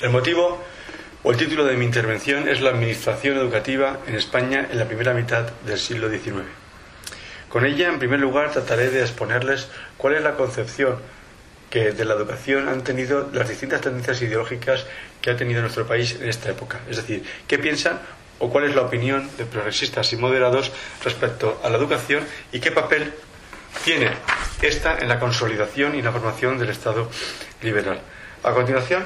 El motivo o el título de mi intervención es la Administración Educativa en España en la primera mitad del siglo XIX. Con ella, en primer lugar, trataré de exponerles cuál es la concepción que de la educación han tenido las distintas tendencias ideológicas que ha tenido nuestro país en esta época. Es decir, qué piensan o cuál es la opinión de progresistas y moderados respecto a la educación y qué papel tiene esta en la consolidación y la formación del Estado liberal. A continuación,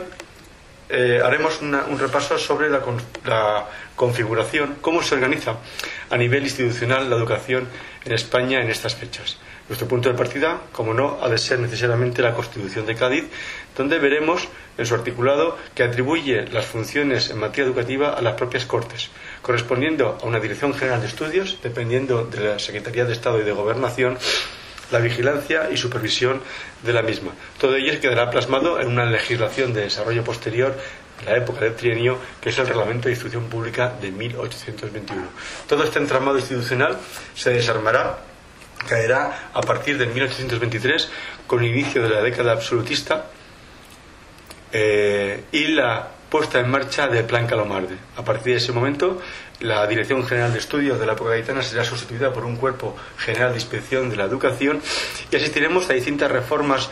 eh, haremos un repaso sobre la, la, configuración, cómo se organiza a nivel institucional la educación en España en estas fechas. Nuestro punto de partida, como no, ha de ser necesariamente la Constitución de Cádiz, donde veremos en su articulado que atribuye las funciones en materia educativa a las propias Cortes, correspondiendo a una Dirección General de Estudios, dependiendo de la Secretaría de Estado y de Gobernación, la vigilancia y supervisión de la misma. Todo ello quedará plasmado en una legislación de desarrollo posterior en la época del trienio, que es el Reglamento de Instrucción Pública de 1821. Todo este entramado institucional se desarmará caerá a partir de 1823 con el inicio de la década absolutista eh, y la puesta en marcha del Plan Calomarde. A partir de ese momento, la Dirección General de Estudios de la época gaitana será sustituida por un Cuerpo General de Inspección de la Educación y asistiremos a distintas reformas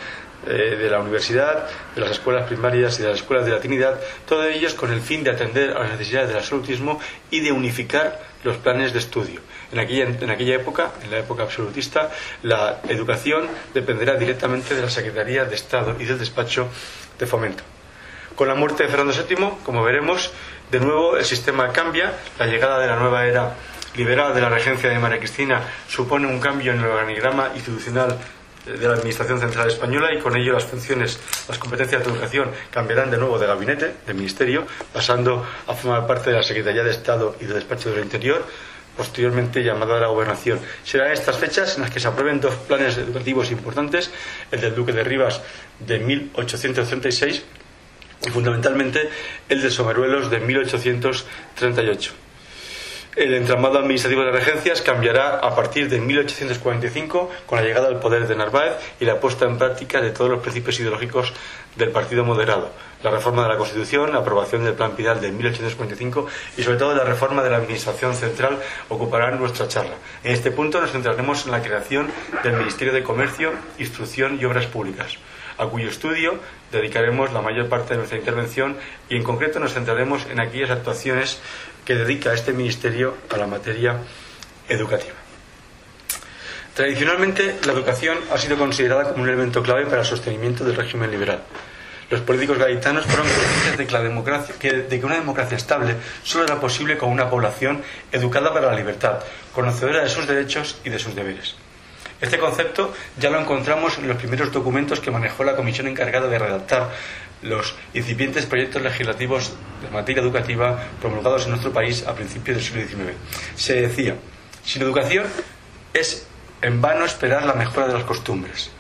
eh, de la universidad, de las escuelas primarias y de las escuelas de la Trinidad, todos ellos con el fin de atender a las necesidades del absolutismo y de unificar los planes de estudio. Aquella, en aquella época, en la época absolutista, la educación dependerá directamente de la Secretaría de Estado y del despacho de fomento. Con la muerte de Fernando VII, como veremos, de nuevo el sistema cambia, la llegada de la nueva era liberal de la regencia de María Cristina supone un cambio en el organigrama institucional de la Administración Central Española y con ello las funciones, las competencias de educación cambiarán de nuevo de gabinete, de ministerio, pasando a formar parte de la Secretaría de Estado y del Despacho del Interior, posteriormente llamada a la gobernación. Serán estas fechas en las que se aprueben dos planes educativos importantes, el del Duque de Rivas de 1836 y fundamentalmente el de Someruelos de 1838. El entramado administrativo de las regencias cambiará a partir de 1845 con la llegada al poder de Narváez y la puesta en práctica de todos los principios ideológicos del Partido Moderado, la reforma de la Constitución, la aprobación del Plan Pidal de 1845 y sobre todo la reforma de la Administración Central ocuparán nuestra charla. En este punto nos centraremos en la creación del Ministerio de Comercio, Instrucción y Obras Públicas a cuyo estudio dedicaremos la mayor parte de nuestra intervención y en concreto nos centraremos en aquellas actuaciones que dedica este Ministerio a la materia educativa. Tradicionalmente, la educación ha sido considerada como un elemento clave para el sostenimiento del régimen liberal. Los políticos gaitanos fueron conscientes de que, de que una democracia estable solo era posible con una población educada para la libertad, conocedora de sus derechos y de sus deberes. Este concepto ya lo encontramos en los primeros documentos que manejó la comisión encargada de redactar los incipientes proyectos legislativos de materia educativa promulgados en nuestro país a principios del siglo XIX. Se decía, sin educación es en vano esperar la mejora de las costumbres,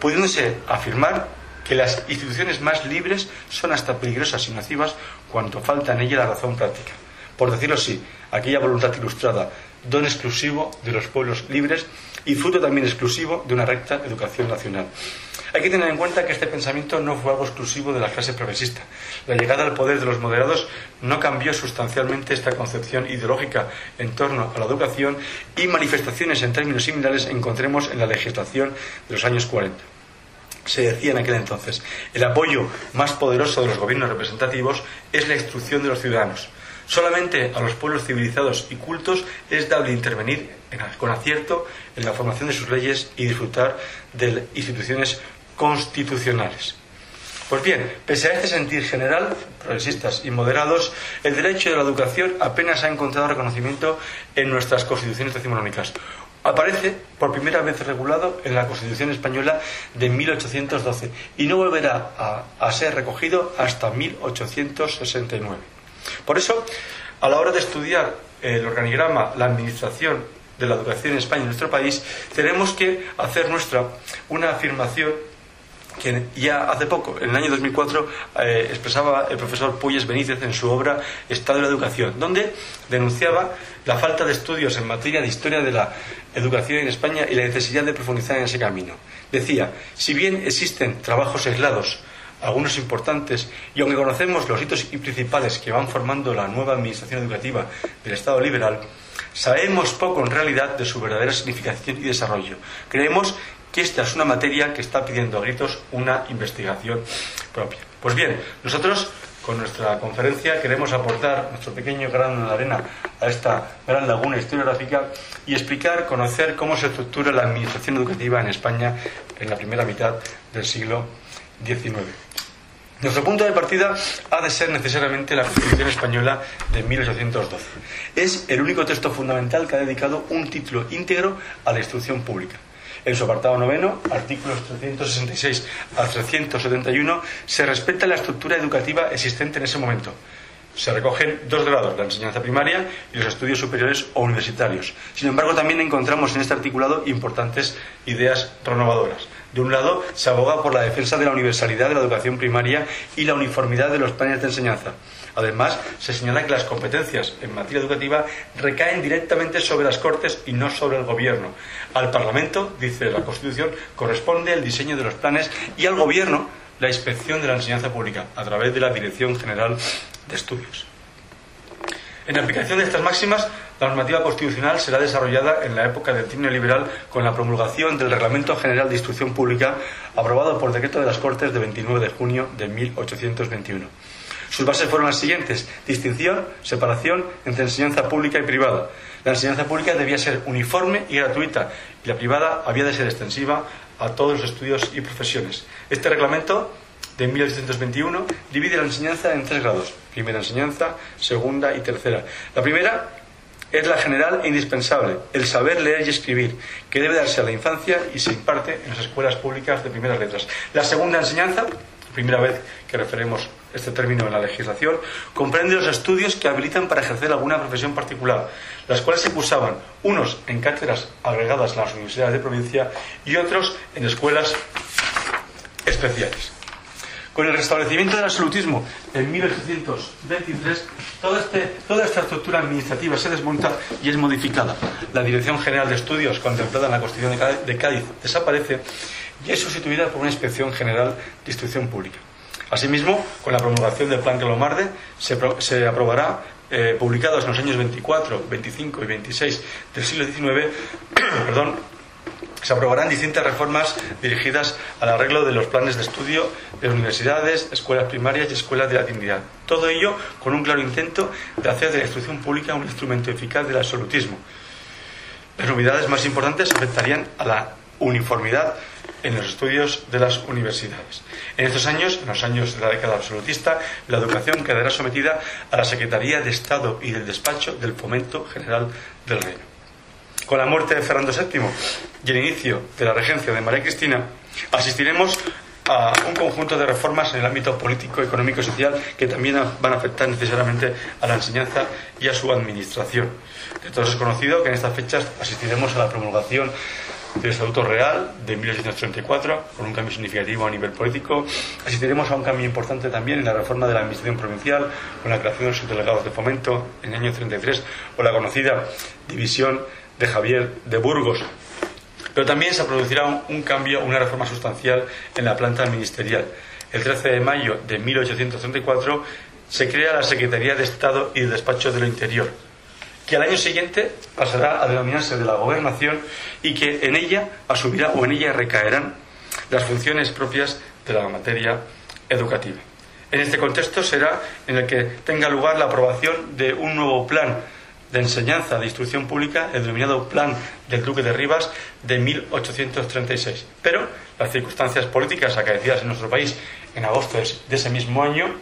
pudiéndose afirmar que las instituciones más libres son hasta peligrosas y nocivas cuanto falta en ella la razón práctica. Por decirlo así, aquella voluntad ilustrada, don exclusivo de los pueblos libres y fruto también exclusivo de una recta educación nacional. Hay que tener en cuenta que este pensamiento no fue algo exclusivo de la clase progresista. La llegada al poder de los moderados no cambió sustancialmente esta concepción ideológica en torno a la educación y manifestaciones en términos similares encontremos en la legislación de los años 40 se decía en aquel entonces, el apoyo más poderoso de los gobiernos representativos es la instrucción de los ciudadanos. Solamente a los pueblos civilizados y cultos es dable intervenir con acierto en la formación de sus leyes y disfrutar de instituciones constitucionales. Pues bien, pese a este sentir general, progresistas y moderados, el derecho de la educación apenas ha encontrado reconocimiento en nuestras constituciones decimonónicas. Aparece por primera vez regulado en la Constitución española de 1812 y no volverá a, ser recogido hasta 1869. Por eso, a la hora de estudiar el organigrama, la administración de la educación en España, en nuestro país, tenemos que hacer nuestra una afirmación quien ya hace poco, en el año 2004, eh, expresaba el profesor Puyes Benítez en su obra Estado de la Educación, donde denunciaba la falta de estudios en materia de historia de la educación en España y la necesidad de profundizar en ese camino. Decía, si bien existen trabajos aislados, algunos importantes, y aunque conocemos los hitos principales que van formando la nueva administración educativa del Estado liberal, sabemos poco en realidad de su verdadera significación y desarrollo. Creemos que esta es una materia que está pidiendo a gritos una investigación propia. Pues bien, nosotros con nuestra conferencia queremos aportar nuestro pequeño grano de arena a esta gran laguna historiográfica y explicar, conocer cómo se estructura la administración educativa en España en la primera mitad del siglo XIX. Nuestro punto de partida ha de ser necesariamente la Constitución Española de 1812. Es el único texto fundamental que ha dedicado un título íntegro a la instrucción pública. En su apartado noveno, artículos 366 a 371, se respeta la estructura educativa existente en ese momento. Se recogen dos grados, la enseñanza primaria y los estudios superiores o universitarios. Sin embargo, también encontramos en este articulado importantes ideas renovadoras. De un lado, se aboga por la defensa de la universalidad de la educación primaria y la uniformidad de los planes de enseñanza. Además, se señala que las competencias en materia educativa recaen directamente sobre las Cortes y no sobre el Gobierno. Al Parlamento, dice la Constitución, corresponde el diseño de los planes y al Gobierno la inspección de la enseñanza pública a través de la Dirección General de Estudios. En aplicación de estas máximas, la normativa constitucional será desarrollada en la época del trienio liberal con la promulgación del Reglamento General de Instrucción Pública aprobado por decreto de las Cortes de 29 de junio de 1821. Sus bases fueron las siguientes. Distinción, separación entre enseñanza pública y privada. La enseñanza pública debía ser uniforme y gratuita y la privada había de ser extensiva a todos los estudios y profesiones. Este reglamento de 1821 divide la enseñanza en tres grados. Primera enseñanza, segunda y tercera. La primera es la general e indispensable, el saber leer y escribir, que debe darse a la infancia y se imparte en las escuelas públicas de primeras letras. La segunda enseñanza, primera vez que referemos este término en la legislación, comprende los estudios que habilitan para ejercer alguna profesión particular, las cuales se cursaban unos en cátedras agregadas a las universidades de provincia y otros en escuelas especiales. Con el restablecimiento del absolutismo en 1823, este, toda esta estructura administrativa se desmonta y es modificada. La Dirección General de Estudios, contemplada en la Constitución de Cádiz, desaparece y es sustituida por una Inspección General de Instrucción Pública. Asimismo, con la promulgación del Plan Calomarde, se, se aprobará, eh, publicados en los años 24, 25 y 26 del siglo XIX, perdón, se aprobarán distintas reformas dirigidas al arreglo de los planes de estudio de universidades, escuelas primarias y escuelas de la dignidad. Todo ello con un claro intento de hacer de la instrucción pública un instrumento eficaz del absolutismo. Las novedades más importantes afectarían a la uniformidad en los estudios de las universidades. En estos años, en los años de la década absolutista, la educación quedará sometida a la Secretaría de Estado y del Despacho del Fomento General del Reino. Con la muerte de Fernando VII y el inicio de la regencia de María Cristina, asistiremos a un conjunto de reformas en el ámbito político, económico y social que también van a afectar necesariamente a la enseñanza y a su administración. De todos es conocido que en estas fechas asistiremos a la promulgación del Estatuto Real de 1834, con un cambio significativo a nivel político. Asistiremos a un cambio importante también en la reforma de la Administración Provincial, con la creación de los subdelegados de fomento en el año 33, o la conocida división de Javier de Burgos. Pero también se producirá un, cambio, una reforma sustancial en la planta ministerial. El 13 de mayo de 1834 se crea la Secretaría de Estado y el Despacho de lo Interior que al año siguiente pasará a denominarse de la gobernación y que en ella asumirá o en ella recaerán las funciones propias de la materia educativa. En este contexto será en el que tenga lugar la aprobación de un nuevo plan de enseñanza de instrucción pública, el denominado Plan del Duque de Rivas de 1836. Pero las circunstancias políticas acaecidas en nuestro país en agosto de ese mismo año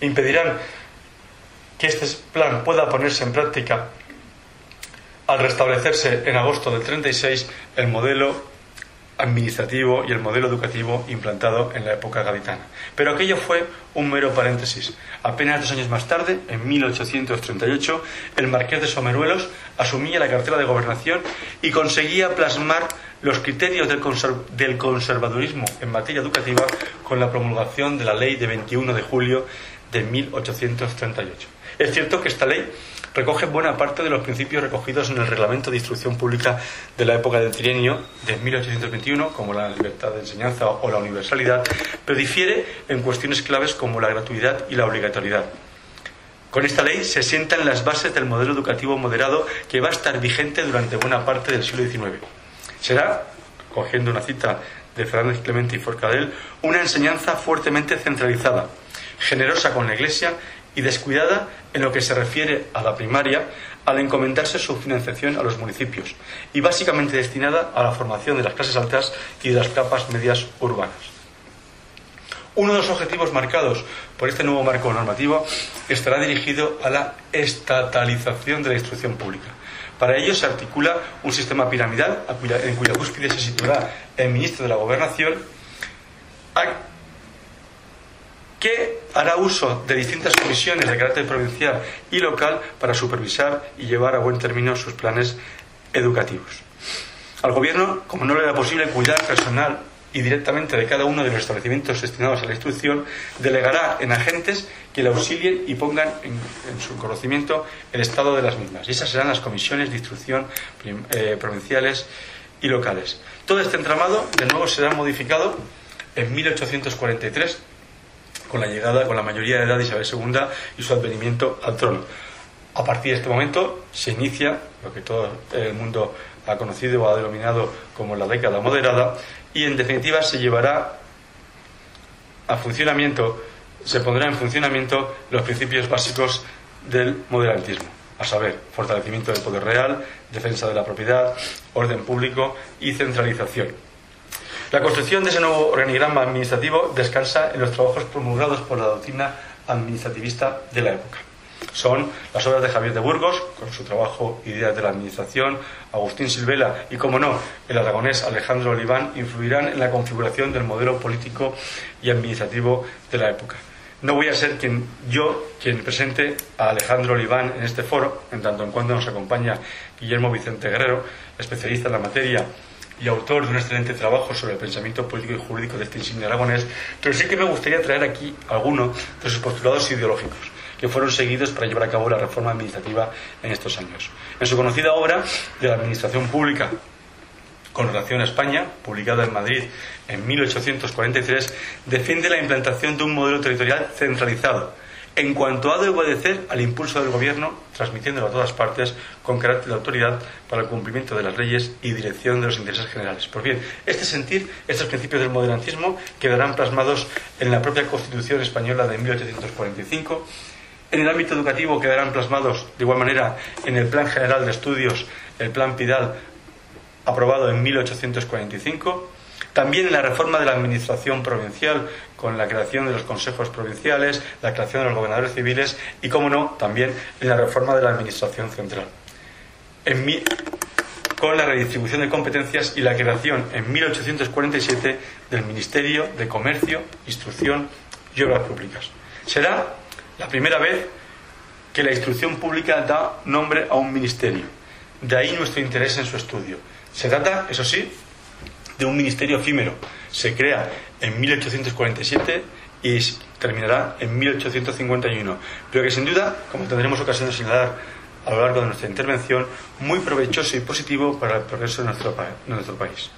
impedirán que este plan pueda ponerse en práctica al restablecerse en agosto del 36 el modelo administrativo y el modelo educativo implantado en la época gaditana. Pero aquello fue un mero paréntesis. Apenas dos años más tarde, en 1838, el marqués de Someruelos asumía la cartera de gobernación y conseguía plasmar los criterios del, del conservadurismo en materia educativa con la promulgación de la ley de 21 de julio de 1838. Es cierto que esta ley recoge buena parte de los principios recogidos en el Reglamento de Instrucción Pública de la época del trienio de 1821, como la libertad de enseñanza o la universalidad, pero difiere en cuestiones claves como la gratuidad y la obligatoriedad. Con esta ley se sientan las bases del modelo educativo moderado que va a estar vigente durante buena parte del siglo XIX. Será, cogiendo una cita de Fernández Clemente y Forcadell, una enseñanza fuertemente centralizada, generosa con la Iglesia y descuidada en lo que se refiere a la primaria al encomendarse su financiación a los municipios y básicamente destinada a la formación de las clases altas y de las capas medias urbanas. Uno de los objetivos marcados por este nuevo marco normativo estará dirigido a la estatalización de la instrucción pública. Para ello se articula un sistema piramidal en cuya cúspide se situará el ministro de la Gobernación, que hará uso de distintas comisiones de carácter provincial y local para supervisar y llevar a buen término sus planes educativos. Al Gobierno, como no le era posible cuidar personal y directamente de cada uno de los establecimientos destinados a la instrucción, delegará en agentes que le auxilien y pongan en, su conocimiento el estado de las mismas. Y esas serán las comisiones de instrucción eh, provinciales y locales. Todo este entramado, de nuevo, será modificado en 1843 con la llegada, con la mayoría de edad de Isabel II y su advenimiento al trono. A partir de este momento se inicia lo que todo el mundo ha conocido o ha denominado como la década moderada y en definitiva se llevará a funcionamiento, se pondrá en funcionamiento los principios básicos del moderantismo, a saber, fortalecimiento del poder real, defensa de la propiedad, orden público y centralización. La construcción de ese nuevo organigrama administrativo descansa en los trabajos promulgados por la doctrina administrativista de la época. Son las obras de Javier de Burgos, con su trabajo Ideas de la Administración, Agustín Silvela y, como no, el aragonés Alejandro Oliván, influirán en la configuración del modelo político y administrativo de la época. No voy a ser quien, yo quien presente a Alejandro Oliván en este foro, en tanto en cuanto nos acompaña Guillermo Vicente Guerrero, especialista en la materia y autor de un excelente trabajo sobre el pensamiento político y jurídico de este insigne aragonés, pero sí que me gustaría traer aquí algunos de sus postulados ideológicos que fueron seguidos para llevar a cabo la reforma administrativa en estos años. En su conocida obra de la Administración Pública con relación a España, publicada en Madrid en 1843, defiende la implantación de un modelo territorial centralizado, en cuanto ha de obedecer al impulso del Gobierno, transmitiéndolo a todas partes con carácter de autoridad para el cumplimiento de las leyes y dirección de los intereses generales. Pues bien, este sentir, estos principios del modernismo quedarán plasmados en la propia Constitución española de 1845. En el ámbito educativo quedarán plasmados de igual manera en el Plan General de Estudios, el Plan Pidal, aprobado en 1845 también en la reforma de la administración provincial, con la creación de los consejos provinciales, la creación de los gobernadores civiles y, como no, también en la reforma de la administración central. con la redistribución de competencias y la creación en 1847 del Ministerio de Comercio, Instrucción y Obras Públicas. Será la primera vez que la instrucción pública da nombre a un ministerio. De ahí nuestro interés en su estudio. Se trata, eso sí, de un ministerio efímero. Se crea en 1847 y terminará en 1851, pero que sin duda, como tendremos ocasión de señalar a lo largo de nuestra intervención, muy provechoso y positivo para el progreso de nuestro, país.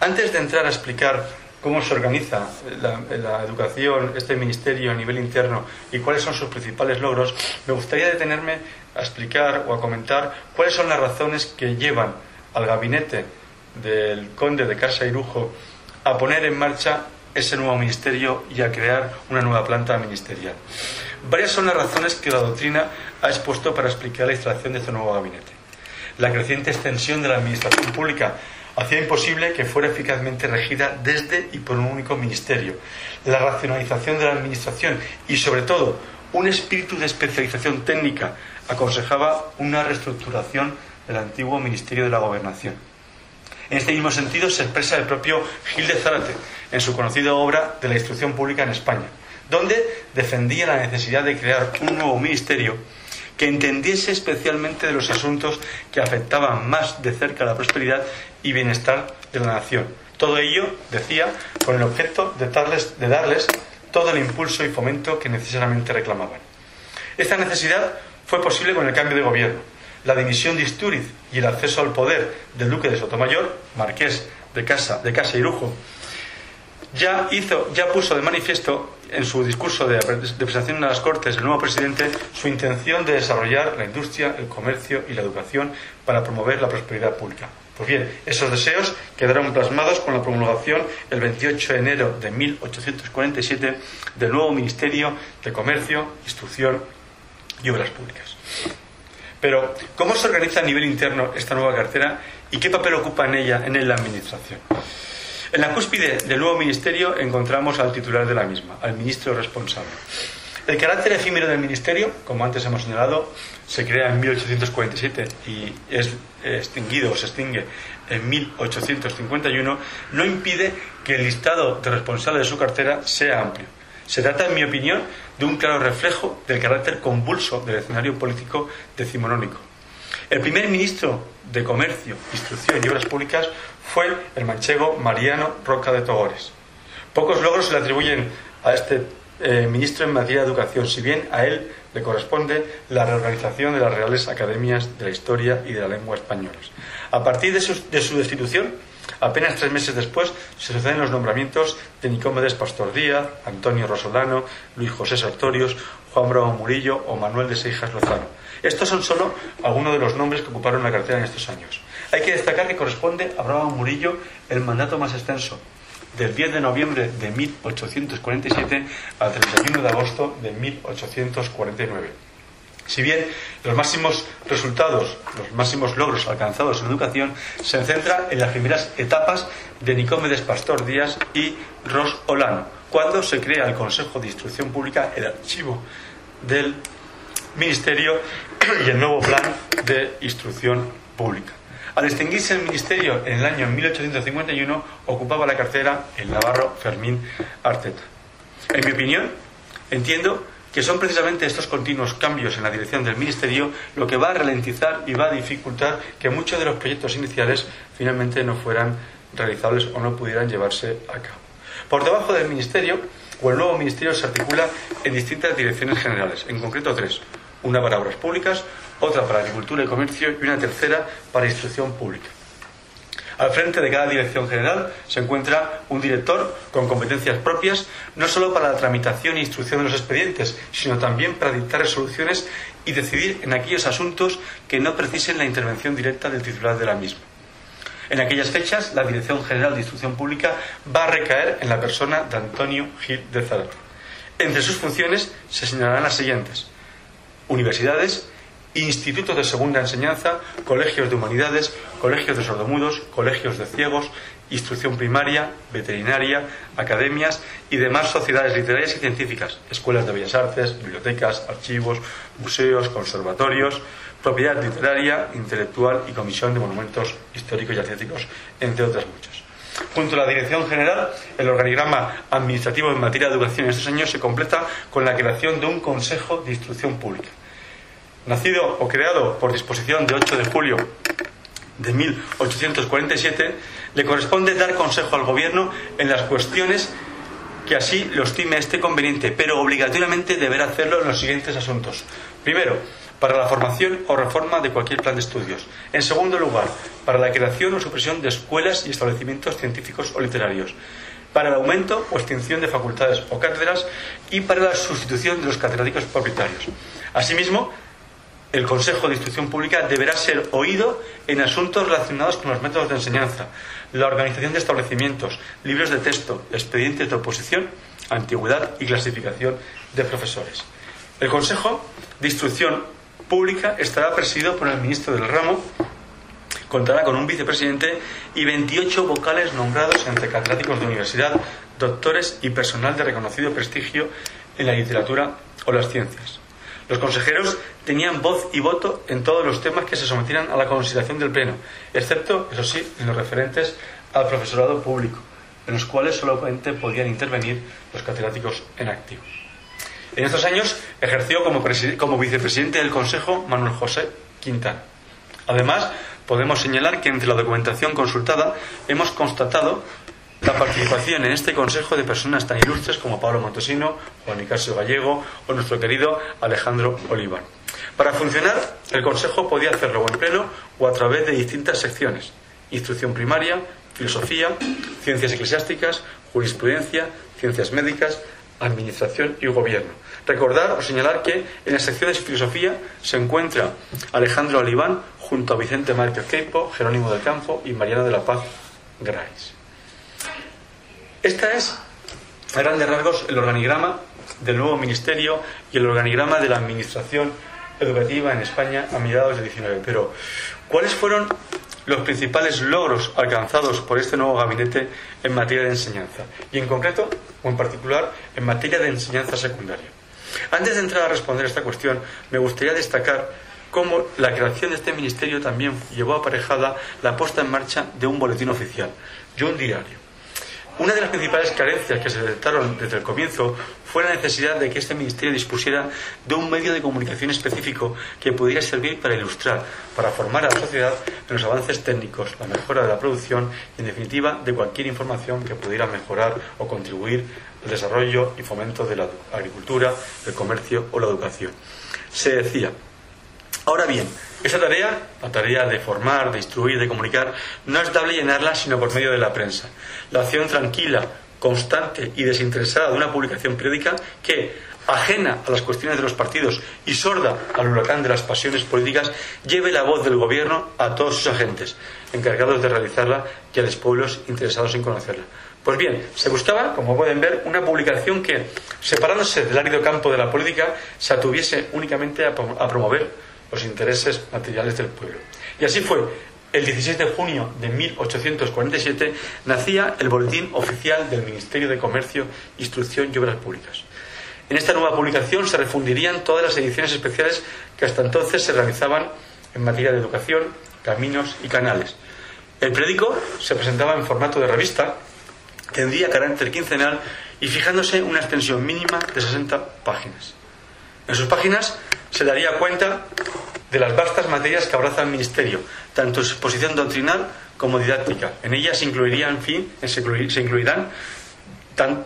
Antes de entrar a explicar cómo se organiza la, la, educación, este ministerio a nivel interno y cuáles son sus principales logros, me gustaría detenerme a explicar o a comentar cuáles son las razones que llevan al gabinete del conde de Casa Irujo a poner en marcha ese nuevo ministerio y a crear una nueva planta ministerial. Varias son las razones que la doctrina ha expuesto para explicar la instalación de este nuevo gabinete. La creciente extensión de la administración pública hacía imposible que fuera eficazmente regida desde y por un único ministerio. La racionalización de la administración y, sobre todo, un espíritu de especialización técnica aconsejaba una reestructuración del antiguo Ministerio de la Gobernación. En este mismo sentido se expresa el propio Gil de Zárate en su conocida obra de la instrucción pública en España, donde defendía la necesidad de crear un nuevo ministerio que entendiese especialmente de los asuntos que afectaban más de cerca la prosperidad y bienestar de la nación. Todo ello, decía, con el objeto de darles, de darles todo el impulso y fomento que necesariamente reclamaban. Esta necesidad fue posible con el cambio de gobierno, la dimisión de Istúriz y el acceso al poder del duque de Sotomayor, marqués de Casa, de Casa ya, hizo, ya puso de manifiesto en su discurso de, presentación a las Cortes el nuevo presidente su intención de desarrollar la industria, el comercio y la educación para promover la prosperidad pública. Pues bien, esos deseos quedaron plasmados con la promulgación el 28 de enero de 1847 del nuevo Ministerio de Comercio, Instrucción y Obras Públicas. Pero, ¿cómo se organiza a nivel interno esta nueva cartera y qué papel ocupa en ella en la Administración? En la cúspide del nuevo ministerio encontramos al titular de la misma, al ministro responsable. El carácter efímero del ministerio, como antes hemos señalado, se crea en 1847 y es extinguido o se extingue en 1851, no impide que el listado de responsables de su cartera sea amplio. Se trata, en mi opinión, de un claro reflejo del carácter convulso del escenario político decimonónico. El primer ministro de Comercio, Instrucción y Obras Públicas fue el manchego Mariano Roca de Togores. Pocos logros se le atribuyen a este eh, ministro en materia de educación, si bien a él le corresponde la reorganización de las Reales Academias de la Historia y de la Lengua españolas. A partir de su, destitución, apenas tres meses después, se suceden los nombramientos de Nicómedes Pastor Díaz, Antonio Rosolano, Luis José Sartorios, Juan Bravo Murillo o Manuel de Seijas Lozano. Estos son solo algunos de los nombres que ocuparon la cartera en estos años. Hay que destacar que corresponde a Bravo Murillo el mandato más extenso, del 10 de noviembre de 1847 al 31 de agosto de 1849. Si bien los máximos resultados, los máximos logros alcanzados en educación se centran en las primeras etapas de Nicómedes Pastor Díaz y Ros Olano, cuando se crea el Consejo de Instrucción Pública, el archivo del Ministerio y el nuevo Plan de Instrucción Pública. Al extinguirse el ministerio en el año 1851, ocupaba la cartera el navarro Fermín Arteta. En mi opinión, entiendo que son precisamente estos continuos cambios en la dirección del ministerio lo que va a ralentizar y va a dificultar que muchos de los proyectos iniciales finalmente no fueran realizables o no pudieran llevarse a cabo. Por debajo del ministerio, o el nuevo ministerio se articula en distintas direcciones generales, en concreto tres una para obras públicas, otra para agricultura y comercio y una tercera para instrucción pública. Al frente de cada dirección general se encuentra un director con competencias propias, no solo para la tramitación e instrucción de los expedientes, sino también para dictar resoluciones y decidir en aquellos asuntos que no precisen la intervención directa del titular de la misma. En aquellas fechas, la Dirección General de Instrucción Pública va a recaer en la persona de Antonio Gil de Zárate. Entre sus funciones se señalarán las siguientes universidades, institutos de segunda enseñanza, colegios de humanidades, colegios de sordomudos, colegios de ciegos, instrucción primaria, veterinaria, academias y demás sociedades literarias y científicas, escuelas de bellas artes, bibliotecas, archivos, museos, conservatorios, propiedad literaria, intelectual y comisión de monumentos históricos y artísticos, entre otras muchas. Junto a la Dirección General, el organigrama administrativo en materia de educación en estos años se completa con la creación de un Consejo de Instrucción Pública. Nacido o creado por disposición de 8 de julio de 1847, le corresponde dar consejo al Gobierno en las cuestiones que así lo estime este conveniente, pero obligatoriamente deberá hacerlo en los siguientes asuntos. Primero, para la formación o reforma de cualquier plan de estudios. En segundo lugar, para la creación o supresión de escuelas y establecimientos científicos o literarios. Para el aumento o extinción de facultades o cátedras y para la sustitución de los catedráticos propietarios. Asimismo, el Consejo de Instrucción Pública deberá ser oído en asuntos relacionados con los métodos de enseñanza, la organización de establecimientos, libros de texto, expedientes de oposición, antigüedad y clasificación de profesores. El Consejo de Instrucción Pública estará presidido por el ministro del ramo, contará con un vicepresidente y 28 vocales nombrados entre catedráticos de universidad, doctores y personal de reconocido prestigio en la literatura o las ciencias. Los consejeros tenían voz y voto en todos los temas que se sometieran a la consideración del Pleno, excepto, eso sí, en los referentes al profesorado público, en los cuales solamente podían intervenir los catedráticos en activo. En estos años ejerció como, como vicepresidente del Consejo Manuel José Quintana. Además, podemos señalar que entre la documentación consultada hemos constatado la participación en este consejo de personas tan ilustres como Pablo Montesino, Juan Nicasio Gallego o nuestro querido Alejandro Olivar. Para funcionar, el consejo podía hacerlo en pleno o a través de distintas secciones: instrucción primaria, filosofía, ciencias eclesiásticas, jurisprudencia, ciencias médicas, administración y gobierno. Recordar o señalar que en las secciones de filosofía se encuentra Alejandro Oliván junto a Vicente Márquez Queipo, Jerónimo del Campo y Mariana de la Paz Grais. Esta es, a grandes rasgos, el organigrama del nuevo ministerio y el organigrama de la administración educativa en España a mediados del 19. Pero, ¿cuáles fueron los principales logros alcanzados por este nuevo gabinete en materia de enseñanza? Y en concreto, o en particular, en materia de enseñanza secundaria. Antes de entrar a responder esta cuestión, me gustaría destacar cómo la creación de este ministerio también llevó aparejada la puesta en marcha de un boletín oficial y un diario. Una de las principales carencias que se detectaron desde el comienzo fue la necesidad de que este ministerio dispusiera de un medio de comunicación específico que pudiera servir para ilustrar, para formar a la sociedad en los avances técnicos, la mejora de la producción y, en definitiva, de cualquier información que pudiera mejorar o contribuir al desarrollo y fomento de la agricultura, el comercio o la educación. Se decía, ahora bien, esa tarea, la tarea de formar, de instruir, de comunicar, no es dable llenarla sino por medio de la prensa. La acción tranquila, constante y desinteresada de una publicación periódica que, ajena a las cuestiones de los partidos y sorda al huracán de las pasiones políticas, lleve la voz del gobierno a todos sus agentes, encargados de realizarla y a los pueblos interesados en conocerla. Pues bien, se buscaba, como pueden ver, una publicación que, separándose del árido campo de la política, se atuviese únicamente a promover los intereses materiales del pueblo. Y así fue. El 16 de junio de 1847 nacía el Boletín Oficial del Ministerio de Comercio, Instrucción y Obras Públicas. En esta nueva publicación se refundirían todas las ediciones especiales que hasta entonces se realizaban en materia de educación, caminos y canales. El periódico se presentaba en formato de revista, tendría carácter quincenal y fijándose una extensión mínima de 60 páginas. En sus páginas se daría cuenta de las vastas materias que abraza el Ministerio, tanto exposición doctrinal como didáctica. En ellas se incluirían, fin, se incluirán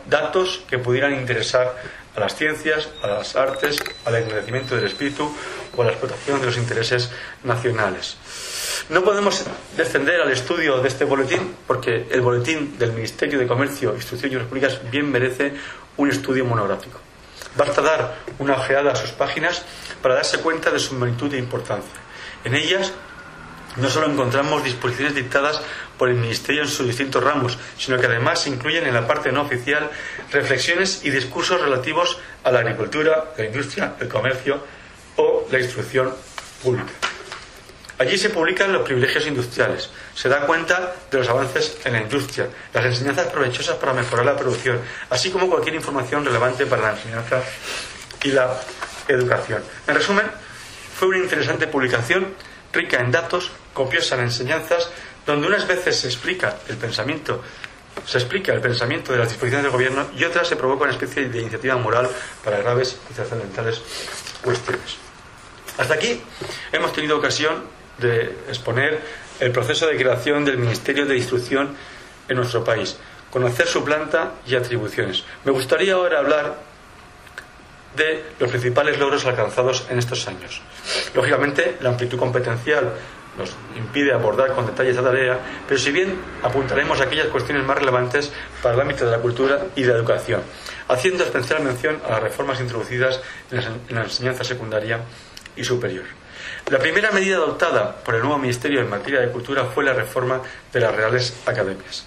datos que pudieran interesar a las ciencias, a las artes, al engrandecimiento del espíritu o a la explotación de los intereses nacionales. No podemos descender al estudio de este boletín porque el boletín del Ministerio de Comercio, Instrucción y Repúblicas bien merece un estudio monográfico. Basta dar una ojeada a sus páginas para darse cuenta de su magnitud e importancia. En ellas no solo encontramos disposiciones dictadas por el Ministerio en sus distintos ramos, sino que además se incluyen en la parte no oficial reflexiones y discursos relativos a la agricultura, la industria, el comercio o la instrucción pública. Allí se publican los privilegios industriales, se da cuenta de los avances en la industria, las enseñanzas provechosas para mejorar la producción, así como cualquier información relevante para la enseñanza y la educación. En resumen, fue una interesante publicación, rica en datos, copiosa en enseñanzas, donde unas veces se explica el pensamiento se explica el pensamiento de las disposiciones del gobierno y otras se provoca una especie de iniciativa moral para graves y trascendentales cuestiones. Hasta aquí hemos tenido ocasión de exponer el proceso de creación del Ministerio de Instrucción en nuestro país, conocer su planta y atribuciones. Me gustaría ahora hablar de los principales logros alcanzados en estos años. Lógicamente, la amplitud competencial nos impide abordar con detalle esta tarea, pero si bien apuntaremos aquellas cuestiones más relevantes para el ámbito de la cultura y de la educación, haciendo especial mención a las reformas introducidas en la enseñanza secundaria y superior. La primera medida adoptada por el nuevo Ministerio en materia de cultura fue la reforma de las Reales Academias,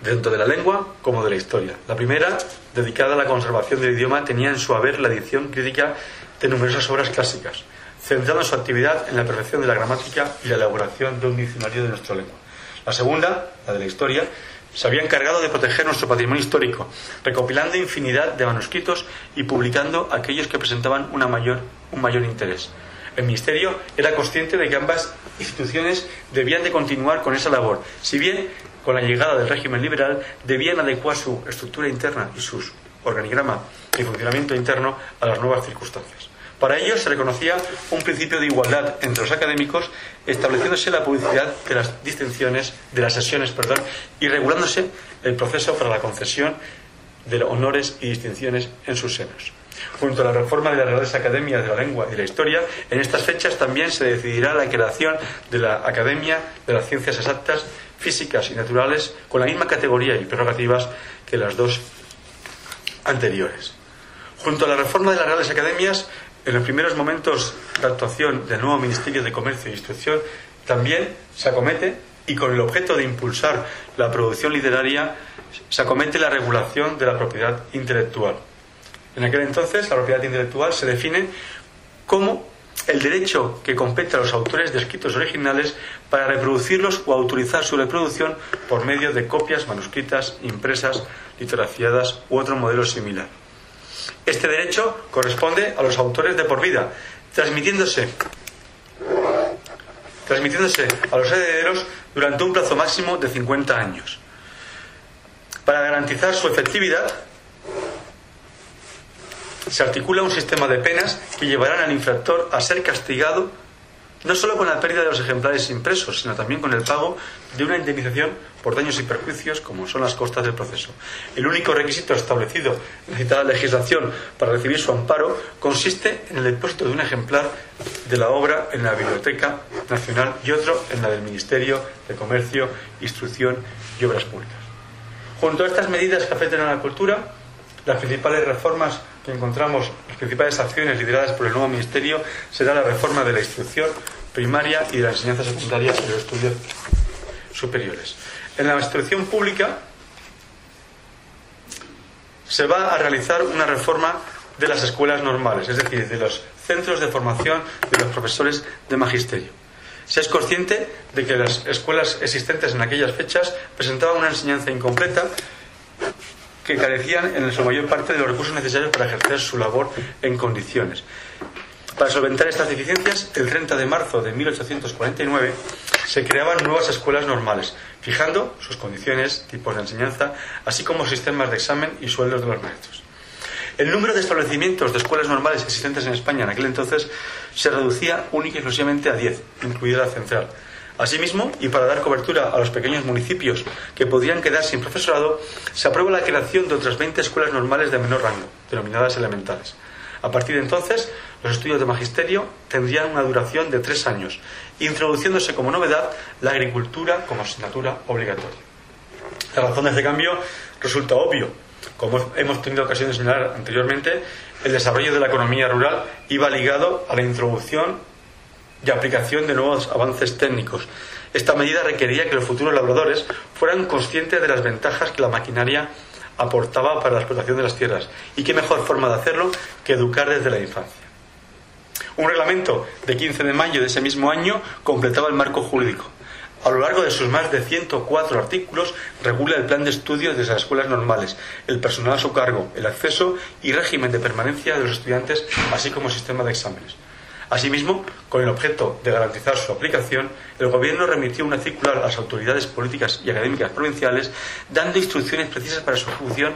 dentro de la lengua como de la historia. La primera, dedicada a la conservación del idioma, tenía en su haber la edición crítica de numerosas obras clásicas, centrando su actividad en la perfección de la gramática y la elaboración de un diccionario de nuestra lengua. La segunda, la de la historia, se había encargado de proteger nuestro patrimonio histórico, recopilando infinidad de manuscritos y publicando aquellos que presentaban un mayor interés. El Ministerio era consciente de que ambas instituciones debían de continuar con esa labor, si bien con la llegada del régimen liberal debían adecuar su estructura interna y su organigrama y funcionamiento interno a las nuevas circunstancias. Para ello se reconocía un principio de igualdad entre los académicos, estableciéndose la publicidad de las distinciones, de las sesiones, perdón, y regulándose el proceso para la concesión de honores y distinciones en sus senos. Junto a la reforma de las Reales Academias de la Lengua y la Historia, en estas fechas también se decidirá la creación de la Academia de las Ciencias Exactas, Físicas y Naturales, con la misma categoría y prerrogativas que las dos anteriores. Junto a la reforma de las Reales Academias, en los primeros momentos de actuación del nuevo Ministerio de Comercio e Instrucción, también se acomete, y con el objeto de impulsar la producción literaria, se acomete la regulación de la propiedad intelectual. En aquel entonces, la propiedad intelectual se define como el derecho que compete a los autores de escritos originales para reproducirlos o autorizar su reproducción por medio de copias manuscritas, impresas, litografiadas u otro modelo similar. Este derecho corresponde a los autores de por vida, transmitiéndose, transmitiéndose a los herederos durante un plazo máximo de 50 años. Para garantizar su efectividad, se articula un sistema de penas que llevarán al infractor a ser castigado no solo con la pérdida de los ejemplares impresos, sino también con el pago de una indemnización por daños y perjuicios, como son las costas del proceso. El único requisito establecido en la citada legislación para recibir su amparo consiste en el depósito de un ejemplar de la obra en la Biblioteca Nacional y otro en la del Ministerio de Comercio, Instrucción y Obras Públicas. Junto a estas medidas que afectan a la cultura, las principales reformas encontramos, las principales acciones lideradas por el nuevo Ministerio, será la reforma de la instrucción primaria y de la enseñanza secundaria y los estudios superiores. En la instrucción pública se va a realizar una reforma de las escuelas normales, es decir, de los centros de formación de los profesores de magisterio. Se es consciente de que las escuelas existentes en aquellas fechas presentaban una enseñanza incompleta que carecían en su mayor parte de los recursos necesarios para ejercer su labor en condiciones. Para solventar estas deficiencias, el 30 de marzo de 1849 se creaban nuevas escuelas normales, fijando sus condiciones, tipos de enseñanza, así como sistemas de examen y sueldos de los maestros. El número de establecimientos de escuelas normales existentes en España en aquel entonces se reducía única y exclusivamente a 10, incluida la central, Asimismo, y para dar cobertura a los pequeños municipios que podrían quedar sin profesorado, se aprueba la creación de otras 20 escuelas normales de menor rango, denominadas elementales. A partir de entonces, los estudios de magisterio tendrían una duración de tres años, introduciéndose como novedad la agricultura como asignatura obligatoria. La razón de este cambio resulta obvio. Como hemos tenido ocasión de señalar anteriormente, el desarrollo de la economía rural iba ligado a la introducción y aplicación de nuevos avances técnicos. Esta medida requería que los futuros labradores fueran conscientes de las ventajas que la maquinaria aportaba para la explotación de las tierras. Y qué mejor forma de hacerlo que educar desde la infancia. Un reglamento de 15 de mayo de ese mismo año completaba el marco jurídico. A lo largo de sus más de 104 artículos regula el plan de estudios de las escuelas normales, el personal a su cargo, el acceso y régimen de permanencia de los estudiantes, así como sistema de exámenes. Asimismo, con el objeto de garantizar su aplicación, el Gobierno remitió una circular a las autoridades políticas y académicas provinciales dando instrucciones precisas para su ejecución,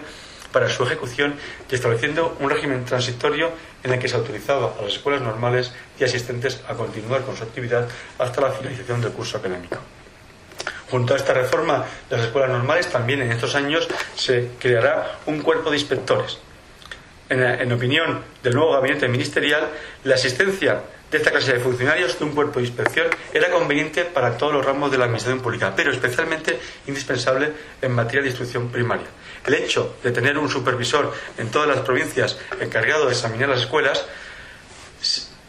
para su ejecución y estableciendo un régimen transitorio en el que se autorizaba a las escuelas normales y asistentes a continuar con su actividad hasta la finalización del curso académico. Junto a esta reforma de las escuelas normales, también en estos años se creará un cuerpo de inspectores, en, opinión del nuevo gabinete ministerial, la asistencia de esta clase de funcionarios de un cuerpo de inspección era conveniente para todos los ramos de la administración pública, pero especialmente indispensable en materia de instrucción primaria. El hecho de tener un supervisor en todas las provincias encargado de examinar las escuelas,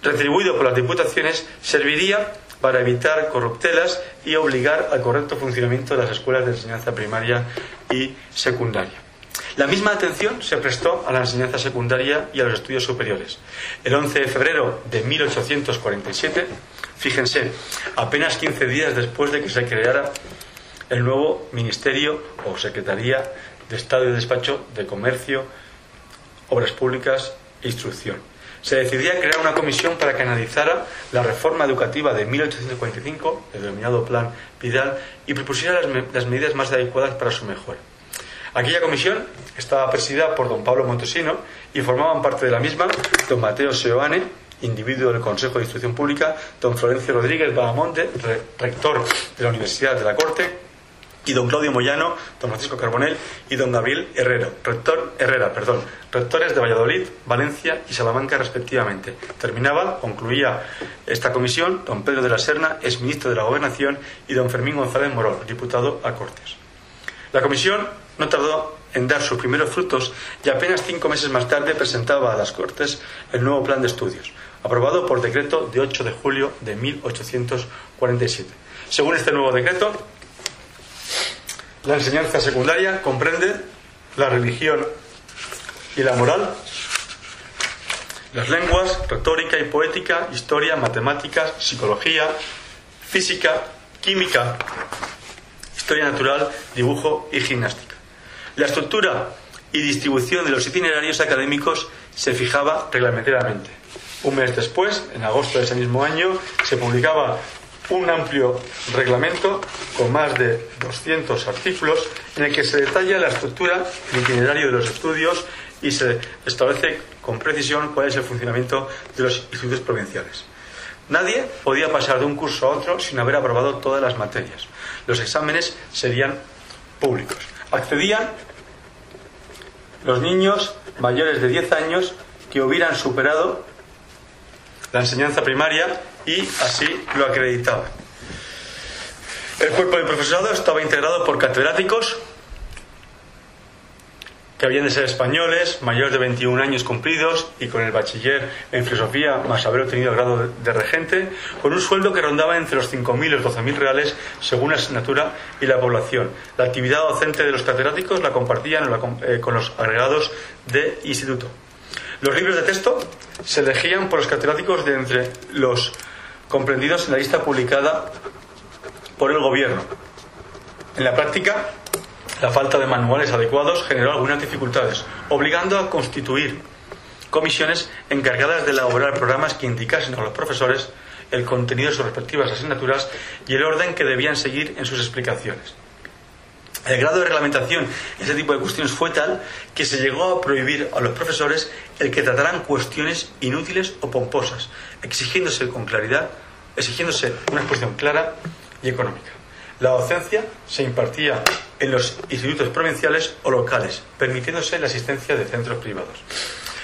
retribuido por las diputaciones, serviría para evitar corruptelas y obligar al correcto funcionamiento de las escuelas de enseñanza primaria y secundaria. La misma atención se prestó a la enseñanza secundaria y a los estudios superiores. El 11 de febrero de 1847, fíjense, apenas 15 días después de que se creara el nuevo Ministerio o Secretaría de Estado y Despacho de Comercio, Obras Públicas e Instrucción. Se decidía crear una comisión para que analizara la reforma educativa de 1845, el denominado Plan Vidal, y propusiera las, las medidas más adecuadas para su mejora. Aquella comisión estaba presidida por don Pablo Montesino y formaban parte de la misma don Mateo Seoane, individuo del Consejo de Instrucción Pública, don Florencio Rodríguez Badamonte, rector de la Universidad de la Corte, y don Claudio Moyano, don Francisco Carbonell y don Gabriel Herrera, rector, Herrera, rectores de Valladolid, Valencia y Salamanca respectivamente. Terminaba, concluía esta comisión, don Pedro de la Serna, ex ministro de la Gobernación, y don Fermín González Morón, diputado a Cortes. La comisión no tardó en dar sus primeros frutos y apenas cinco meses más tarde presentaba a las Cortes el nuevo plan de estudios, aprobado por decreto de 8 de julio de 1847. Según este nuevo decreto, la enseñanza secundaria comprende la religión y la moral, las lenguas, retórica y poética, historia, matemáticas, psicología, física, química, historia natural, dibujo y gimnástica. La estructura y distribución de los itinerarios académicos se fijaba reglamentariamente. Un mes después, en agosto de ese mismo año, se publicaba un amplio reglamento con más de 200 artículos en el que se detalla la estructura y itinerario de los estudios y se establece con precisión cuál es el funcionamiento de los institutos provinciales. Nadie podía pasar de un curso a otro sin haber aprobado todas las materias. Los exámenes serían públicos. Accedían los niños mayores de 10 años que hubieran superado la enseñanza primaria y así lo acreditaba. El cuerpo de profesorado estaba integrado por catedráticos que habían de ser españoles, mayores de 21 años cumplidos y con el bachiller en filosofía más haber obtenido el grado de regente, con un sueldo que rondaba entre los 5.000 y los 12.000 reales según la asignatura y la población. La actividad docente de los catedráticos la compartían eh, con los agregados de instituto. Los libros de texto se elegían por los catedráticos de entre los comprendidos en la lista publicada por el gobierno. En la práctica, la falta de manuales adecuados generó algunas dificultades, obligando a constituir comisiones encargadas de elaborar programas que indicasen a los profesores el contenido de sus respectivas asignaturas y el orden que debían seguir en sus explicaciones. El grado de reglamentación en ese tipo de cuestiones fue tal que se llegó a prohibir a los profesores el que trataran cuestiones inútiles o pomposas, exigiéndose con claridad, exigiéndose una exposición clara y económica. La docencia se impartía en los institutos provinciales o locales, permitiéndose la asistencia de centros privados.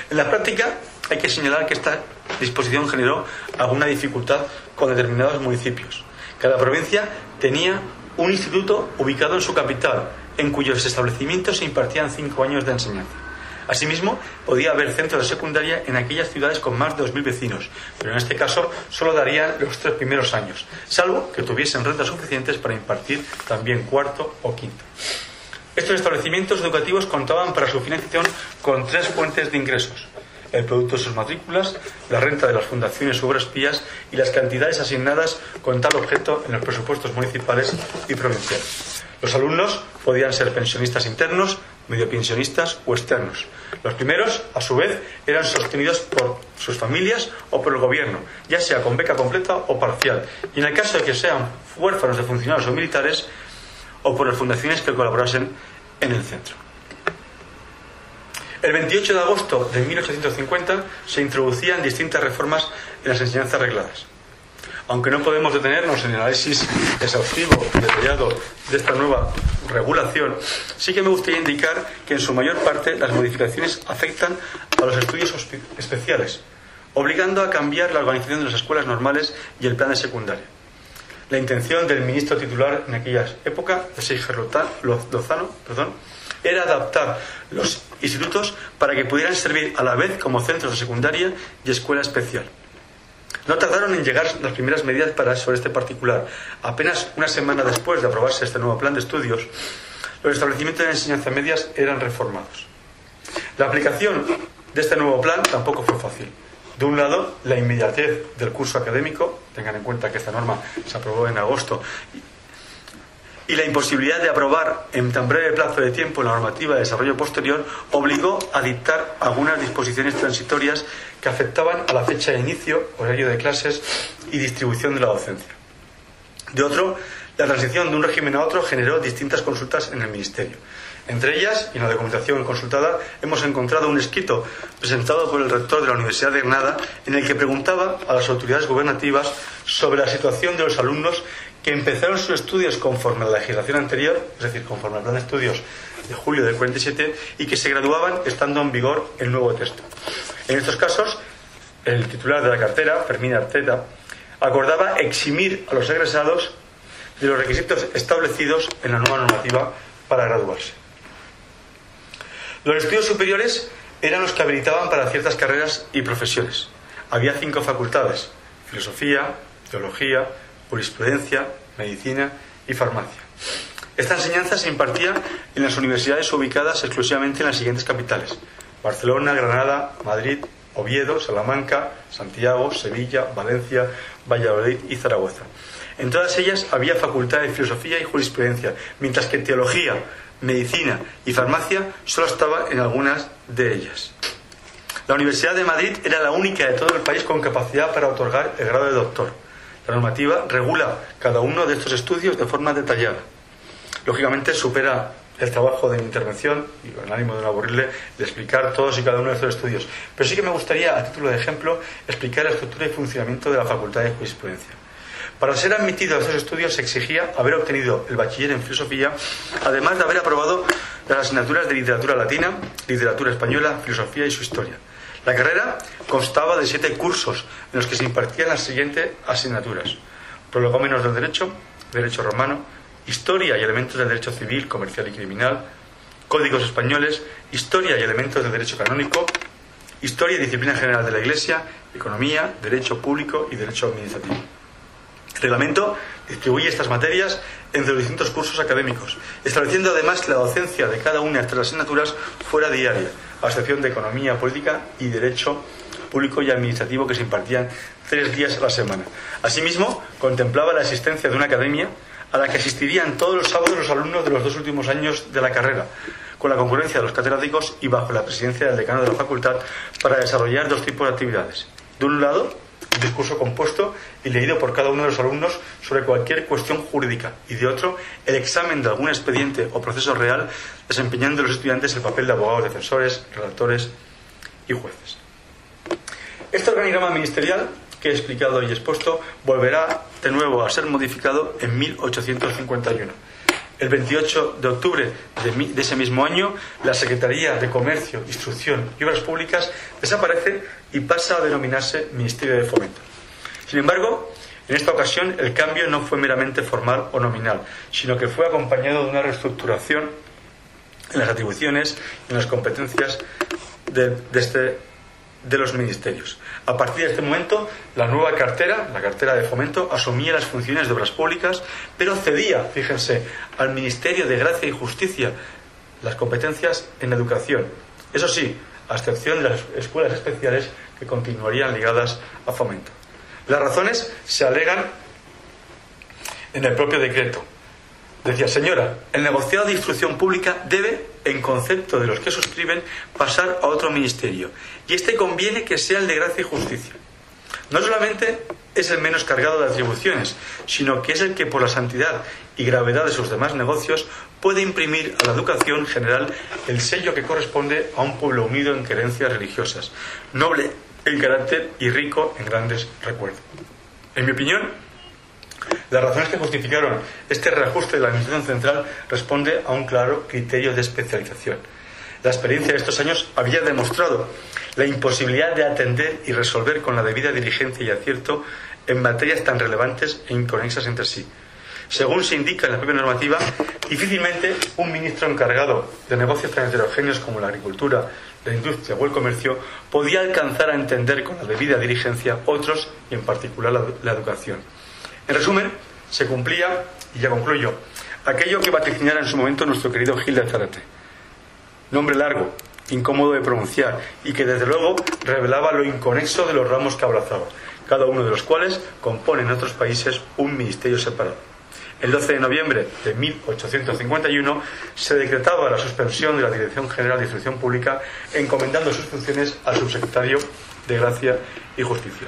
En la práctica, hay que señalar que esta disposición generó alguna dificultad con determinados municipios. Cada provincia tenía un instituto ubicado en su capital, en cuyos establecimientos se impartían cinco años de enseñanza. Asimismo, podía haber centros de secundaria en aquellas ciudades con más de 2.000 vecinos, pero en este caso solo darían los tres primeros años, salvo que tuviesen rentas suficientes para impartir también cuarto o quinto. Estos establecimientos educativos contaban para su financiación con tres fuentes de ingresos el producto de sus matrículas, la renta de las fundaciones obras pías y las cantidades asignadas con tal objeto en los presupuestos municipales y provinciales. Los alumnos podían ser pensionistas internos, medio pensionistas o externos. Los primeros, a su vez, eran sostenidos por sus familias o por el gobierno, ya sea con beca completa o parcial, y en el caso de que sean huérfanos de funcionarios o militares, o por las fundaciones que colaborasen en el centro. El 28 de agosto de 1850 se introducían distintas reformas en las enseñanzas regladas. Aunque no podemos detenernos en el análisis exhaustivo y detallado de esta nueva regulación, sí que me gustaría indicar que en su mayor parte las modificaciones afectan a los estudios especiales, obligando a cambiar la organización de las escuelas normales y el plan de secundaria. La intención del ministro titular en aquella época, de Seijer Lozano, perdón, era adaptar los institutos para que pudieran servir a la vez como centros de secundaria y escuela especial. No tardaron en llegar las primeras medidas para sobre este particular. Apenas una semana después de aprobarse este nuevo plan de estudios, los establecimientos de enseñanza medias eran reformados. La aplicación de este nuevo plan tampoco fue fácil. De un lado, la inmediatez del curso académico, tengan en cuenta que esta norma se aprobó en agosto y la imposibilidad de aprobar en tan breve plazo de tiempo la normativa de desarrollo posterior obligó a dictar algunas disposiciones transitorias que afectaban a la fecha de inicio, horario de clases y distribución de la docencia. De otro, la transición de un régimen a otro generó distintas consultas en el Ministerio. Entre ellas, y en la documentación consultada, hemos encontrado un escrito presentado por el rector de la Universidad de Granada en el que preguntaba a las autoridades gubernativas sobre la situación de los alumnos que empezaron sus estudios conforme a la legislación anterior, es decir, conforme al plan de estudios de julio del 47, y que se graduaban estando en vigor el nuevo texto. En estos casos, el titular de la cartera, Fermín Arteta, acordaba eximir a los egresados de los requisitos establecidos en la nueva normativa para graduarse. Los estudios superiores eran los que habilitaban para ciertas carreras y profesiones. Había cinco facultades, filosofía, teología, jurisprudencia, medicina y farmacia. Esta enseñanza se impartía en las universidades ubicadas exclusivamente en las siguientes capitales: Barcelona, Granada, Madrid, Oviedo, Salamanca, Santiago, Sevilla, Valencia, Valladolid y Zaragoza. En todas ellas había facultad de filosofía y jurisprudencia, mientras que teología, medicina y farmacia solo estaba en algunas de ellas. La Universidad de Madrid era la única de todo el país con capacidad para otorgar el grado de doctor. La normativa regula cada uno de estos estudios de forma detallada. Lógicamente supera el trabajo de mi intervención, y con el ánimo de no aburrirle, de explicar todos y cada uno de estos estudios. Pero sí que me gustaría, a título de ejemplo, explicar la estructura y funcionamiento de la Facultad de Jurisprudencia. Para ser admitido a estos estudios se exigía haber obtenido el bachiller en filosofía, además de haber aprobado las asignaturas de literatura latina, literatura española, filosofía y su historia. La carrera constaba de siete cursos en los que se impartían las siguientes asignaturas: prolegómenos del derecho, derecho romano, historia y elementos del derecho civil, comercial y criminal, códigos españoles, historia y elementos del derecho canónico, historia y disciplina general de la Iglesia, economía, derecho público y derecho administrativo. El reglamento distribuye estas materias entre los distintos cursos académicos, estableciendo además que la docencia de cada una de estas asignaturas fuera diaria, a excepción de economía, política y derecho público y administrativo que se impartían tres días a la semana. Asimismo, contemplaba la existencia de una academia a la que asistirían todos los sábados los alumnos de los dos últimos años de la carrera, con la concurrencia de los catedráticos y bajo la presidencia del decano de la facultad para desarrollar dos tipos de actividades. De un lado, un discurso compuesto y leído por cada uno de los alumnos sobre cualquier cuestión jurídica y de otro el examen de algún expediente o proceso real desempeñando los estudiantes el papel de abogados defensores, redactores y jueces. Este organigrama ministerial que he explicado y expuesto volverá de nuevo a ser modificado en 1851 el 28 de octubre de, ese mismo año, la Secretaría de Comercio, Instrucción y Obras Públicas desaparece y pasa a denominarse Ministerio de Fomento. Sin embargo, en esta ocasión el cambio no fue meramente formal o nominal, sino que fue acompañado de una reestructuración en las atribuciones y en las competencias de, de este de los ministerios. A partir de este momento, la nueva cartera, la cartera de fomento, asumía las funciones de obras públicas, pero cedía, fíjense, al Ministerio de Gracia y Justicia las competencias en educación. Eso sí, a excepción de las escuelas especiales que continuarían ligadas a fomento. Las razones se alegan en el propio decreto. Decía, señora, el negociado de instrucción pública debe, en concepto de los que suscriben, pasar a otro ministerio. Y este conviene que sea el de gracia y justicia. No solamente es el menos cargado de atribuciones, sino que es el que por la santidad y gravedad de sus demás negocios puede imprimir a la educación general el sello que corresponde a un pueblo unido en creencias religiosas, noble en carácter y rico en grandes recuerdos. En mi opinión, las razones que justificaron este reajuste de la Administración Central responde a un claro criterio de especialización. La experiencia de estos años había demostrado la imposibilidad de atender y resolver con la debida diligencia y acierto en materias tan relevantes e inconexas entre sí. Según se indica en la propia normativa, difícilmente un ministro encargado de negocios tan heterogéneos como la agricultura, la industria o el comercio podía alcanzar a entender con la debida diligencia otros y en particular la educación. En resumen, se cumplía, y ya concluyo, aquello que vaticinara en su momento nuestro querido Gil de Zarate. Nombre largo, incómodo de pronunciar y que desde luego revelaba lo inconexo de los ramos que abrazaba, cada uno de los cuales compone en otros países un ministerio separado. El 12 de noviembre de 1851 se decretaba la suspensión de la Dirección General de Instrucción Pública, encomendando sus funciones al subsecretario de Gracia y Justicia.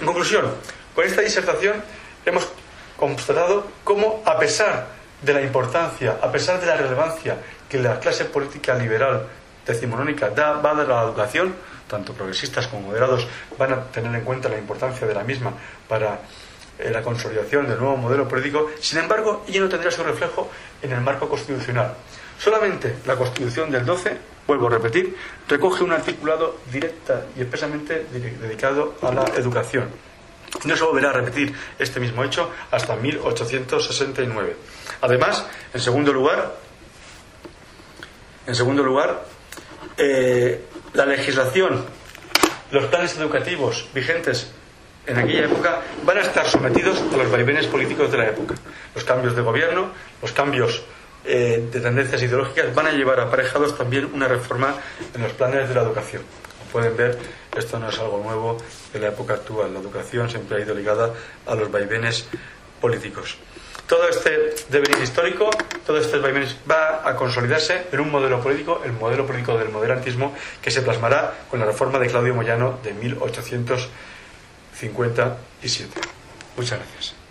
En conclusión, con esta disertación hemos constatado cómo, a pesar de la importancia, a pesar de la relevancia que la clase política liberal decimonónica da, va a dar a la educación, tanto progresistas como moderados van a tener en cuenta la importancia de la misma para eh, la consolidación del nuevo modelo político, sin embargo, ella no tendrá su reflejo en el marco constitucional. Solamente la Constitución del 12, vuelvo a repetir, recoge un articulado directa y expresamente dedicado a la educación. No se volverá a repetir este mismo hecho hasta 1869. Además, en segundo lugar, en segundo lugar, eh, la legislación, los planes educativos vigentes en aquella época van a estar sometidos a los vaivenes políticos de la época. Los cambios de gobierno, los cambios eh, de tendencias ideológicas van a llevar aparejados también una reforma en los planes de la educación. Pueden ver, esto no es algo nuevo de la época actual. La educación siempre ha ido ligada a los vaivenes políticos. Todo este devenir histórico, todo este vaivén va a consolidarse en un modelo político, el modelo político del moderantismo, que se plasmará con la reforma de Claudio Moyano de 1857. Muchas gracias.